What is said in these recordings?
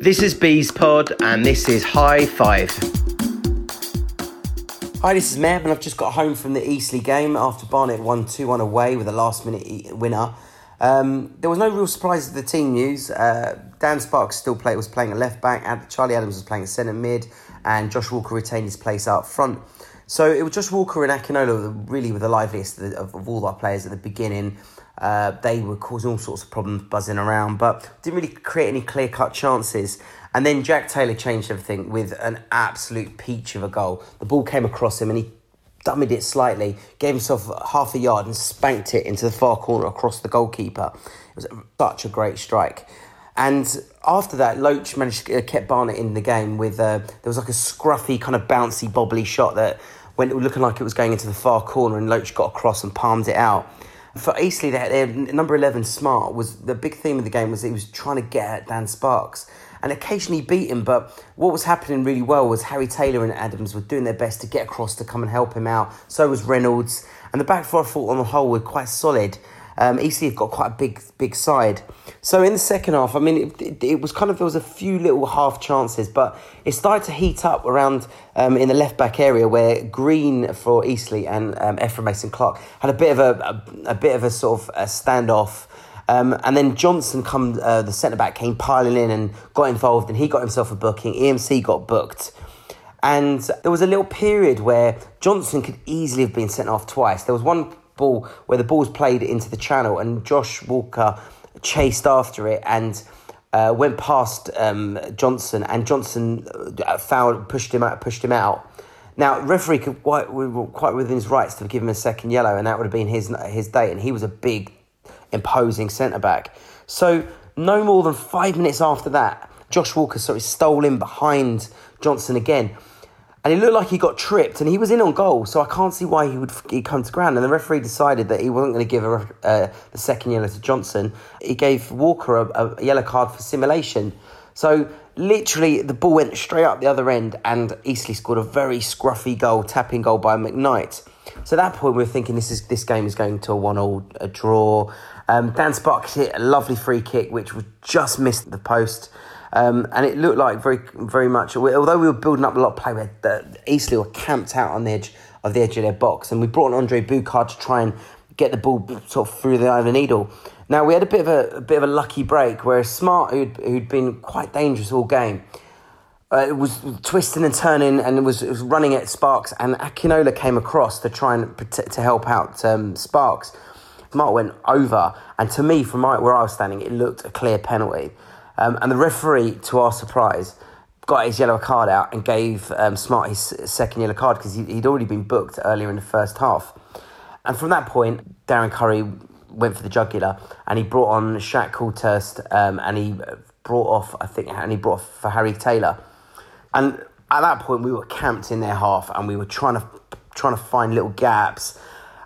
This is Bees Pod, and this is High Five. Hi, this is Meb, and I've just got home from the Eastleigh game after Barnet won 2 1 away with a last minute winner. Um, there was no real surprise to the team news. Uh, Dan Sparks still play, was playing at left back, Charlie Adams was playing centre mid, and Josh Walker retained his place up front. So it was Josh Walker and Akinola really were the liveliest of, of, of all our players at the beginning. Uh, they were causing all sorts of problems buzzing around, but didn't really create any clear cut chances. And then Jack Taylor changed everything with an absolute peach of a goal. The ball came across him and he dummied it slightly, gave himself half a yard and spanked it into the far corner across the goalkeeper. It was such a great strike. And after that, Loach managed to keep Barnet in the game with uh, there was like a scruffy kind of bouncy bobbly shot that went looking like it was going into the far corner, and Loach got across and palmed it out for Eastleigh, their number 11, Smart, was the big theme of the game was he was trying to get at Dan Sparks and occasionally beat him. But what was happening really well was Harry Taylor and Adams were doing their best to get across to come and help him out. So was Reynolds. And the back four, I thought, on the whole, were quite solid. Um, Eastleigh have got quite a big, big side. So in the second half, I mean, it, it, it, was kind of there was a few little half chances, but it started to heat up around um, in the left back area where Green for Eastleigh and um, Ephraim Mason Clark had a bit of a, a, a bit of a sort of a standoff. Um, and then Johnson, come uh, the centre back, came piling in and got involved, and he got himself a booking. EMC got booked. And there was a little period where Johnson could easily have been sent off twice. There was one ball where the ball was played into the channel and Josh Walker chased after it and uh, went past um, Johnson and Johnson uh, fouled, pushed him out, pushed him out. Now, referee could quite, quite within his rights to give him a second yellow, and that would have been his his day. And he was a big, imposing centre back. So, no more than five minutes after that, Josh Walker sort of stole in behind Johnson again and it looked like he got tripped, and he was in on goal, so I can't see why he would he'd come to ground. And the referee decided that he wasn't going to give a, uh, the second yellow to Johnson. He gave Walker a, a, yellow card for simulation. So literally, the ball went straight up the other end, and Eastleigh scored a very scruffy goal, tapping goal by McKnight. So at that point, we were thinking this is this game is going to a one-all a draw. Um, Dan Sparks hit a lovely free kick, which was just missed the post. Um, and it looked like very, very much. Although we were building up a lot of play, the Eastleigh were camped out on the edge of the edge of their box, and we brought in Andre Boucaud to try and get the ball sort of through the eye of the needle. Now we had a bit of a, a bit of a lucky break where Smart, who'd, who'd been quite dangerous all game, uh, was twisting and turning and was, was running at Sparks, and Akinola came across to try and to help out um, Sparks. Smart went over, and to me, from my, where I was standing, it looked a clear penalty. Um, and the referee, to our surprise, got his yellow card out and gave um, Smart his second yellow card because he, would already been booked earlier in the first half. And from that point, Darren Currie went for the jugular and he brought on Shaq Coulthirst um, and he brought off, I think, and he brought off for Harry Taylor. And at that point, we were camped in their half and we were trying to trying to find little gaps.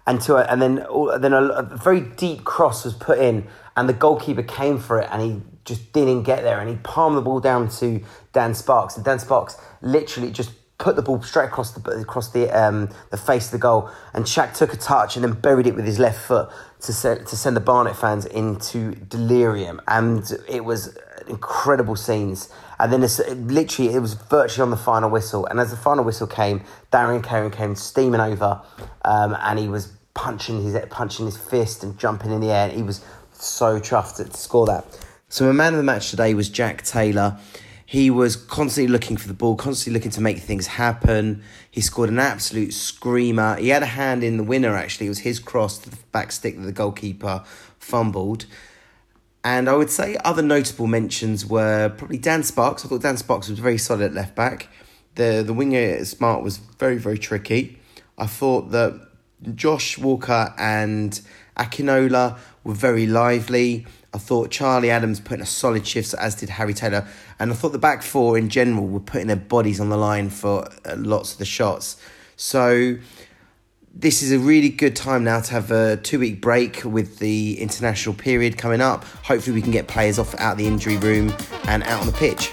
And, to, and then, then a, a very deep cross was put in, and the goalkeeper came for it, and he just didn't get there and he palmed the ball down to Dan Sparks and Dan Sparks literally just put the ball straight across the across the um, the face of the goal and Shaq took a touch and then buried it with his left foot to send, to send the Barnet fans into delirium and it was incredible scenes. And then it's, literally it was virtually on the final whistle and as the final whistle came Darian Karen came steaming over um, and he was punching his punching his fist and jumping in the air And he was so chuffed to score that so, a man of the match today was Jack Taylor. He was constantly looking for the ball, constantly looking to make things happen. He scored an absolute screamer. He had a hand in the winner, actually. It was his cross to the back stick that the goalkeeper fumbled. And I would say other notable mentions were probably Dan Sparks. I thought Dan Sparks was very solid at left back. The the winger Smart was very, very tricky. I thought that Josh Walker and Akinola were very lively. I thought Charlie Adams put in a solid shift, as did Harry Taylor. And I thought the back four in general were putting their bodies on the line for uh, lots of the shots. So this is a really good time now to have a two week break with the international period coming up. Hopefully, we can get players off out of the injury room and out on the pitch.